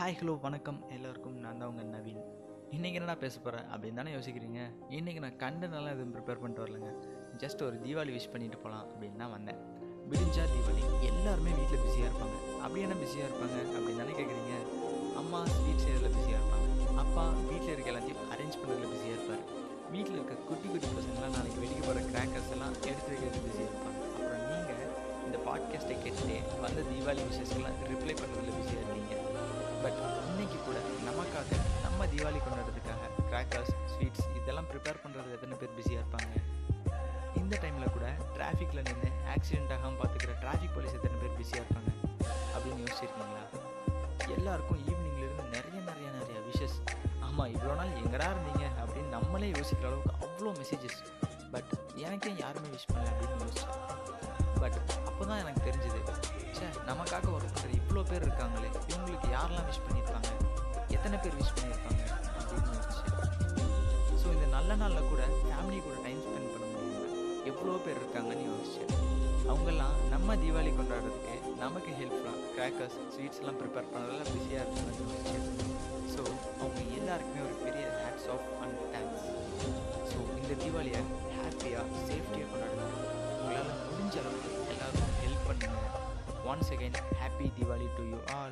Hi hello வணக்கம். எல்லாருக்கும் நான் தான் உங்கள் நவீன். இன்றைக்கி என்னடா பேச போகிறேன் அப்படின்னு தானே யோசிக்கிறீங்க? இன்றைக்கி நான் கண்டனெல்லாம் எதுவும் ப்ரிப்பேர் பண்ணிட்டு வரலங்க. ஜஸ்ட் ஒரு தீபாவளி விஷ் பண்ணிட்டு போகலாம் அப்படின்னு தான் வந்தேன். விடிஞ்சா தீபாவளி எல்லாருமே வீட்டில் பிஸியாக இருப்பாங்க. அப்படி என்ன பிஸியாக இருப்பாங்க அப்படின்னு தானே கேட்குறீங்க அம்மா ஸ்வீட் செய்கிறதுல பிஸியாக இருப்பாங்க. அப்பா வீட்டில் இருக்க எல்லாத்தையும் அரேஞ்ச் பண்ணுறதுல பிஸியாக இருப்பார். வீட்டில் இருக்க குட்டி குட்டி பசங்களாம் நாளைக்கு வெடிக்க போகிற கிராக்கர்ஸ் எல்லாம் எடுத்து வைக்கிறது பிஸியாக இருப்பாங்க. அப்புறம் நீங்கள் இந்த பாட்காஸ்ட்டை கேட்டுட்டு வந்த தீபாவளி விஷயஸ்க்கெல்லாம் ரிப்ளை பண்ணுறதுல பட் இன்னைக்கு கூட நமக்காக நம்ம தீபாவளி கொண்டாடுறதுக்காக கிராக்கர்ஸ் ஸ்வீட்ஸ் இதெல்லாம் ப்ரிப்பேர் பண்ணுறது எத்தனை பேர் பிஸியாக இருப்பாங்க? இந்த டைமில் கூட டிராஃபிக்கில் நின்று ஆக்சிடென்ட் ஆகாமல் பார்த்துக்கிற டிராஃபிக் போலீஸ் எத்தனை பேர் பிஸியாக இருப்பாங்க? அப்படின்னு யோசிச்சிருக்கீங்களா? எல்லாருக்கும் ஈவினிங்லேருந்து நிறைய நிறைய நிறைய விஷஸ் ஆமாம் இவ்வளோ நாள் எங்கடா இருந்தீங்க? அப்படின்னு நம்மளே யோசிக்கிற அளவுக்கு அவ்வளோ மெசேஜஸ் பட் எனக்கே யாருமே விஷ் பண்ணல அப்படின்னு யோசிச்சேன். பட் அப்போ தான் எனக்கு தெரிஞ்சுது. ச்சே நமக்காக ஒரு இவ்வளோ பேர் இருக்காங்களே? இவங்களுக்கு யாரெல்லாம் விஷ் பண்ணியிருப்பாங்க எத்தனை பேர் விஷ் பண்ணியிருக்காங்க? அப்படின்னு யோசிச்சு. ஸோ இந்த நல்ல நாளில் கூட ஃபேமிலி கூட டைம் ஸ்பெண்ட் பண்ண முடியல எவ்வளோ பேர் இருக்காங்கன்னு யோசிச்சேன் அவங்கெல்லாம் நம்ம தீபாவளி கொண்டாடுறதுக்கு நமக்கு ஹெல்ப்ஃபுல்லாக கிராக்கர்ஸ் ஸ்வீட்ஸ்லாம் ப்ரிப்பேர் பண்ணுறதுல பிஸியாக இருக்குன்னு யோசிச்சேன் ஸோ அவங்க எல்லாருக்குமே ஒரு பெரிய hats off and thanks so இந்த தீபாவளியை ஹாப்பியாக சேஃப்டியாக கொண்டாடுறாங்க once again happy Diwali to you all.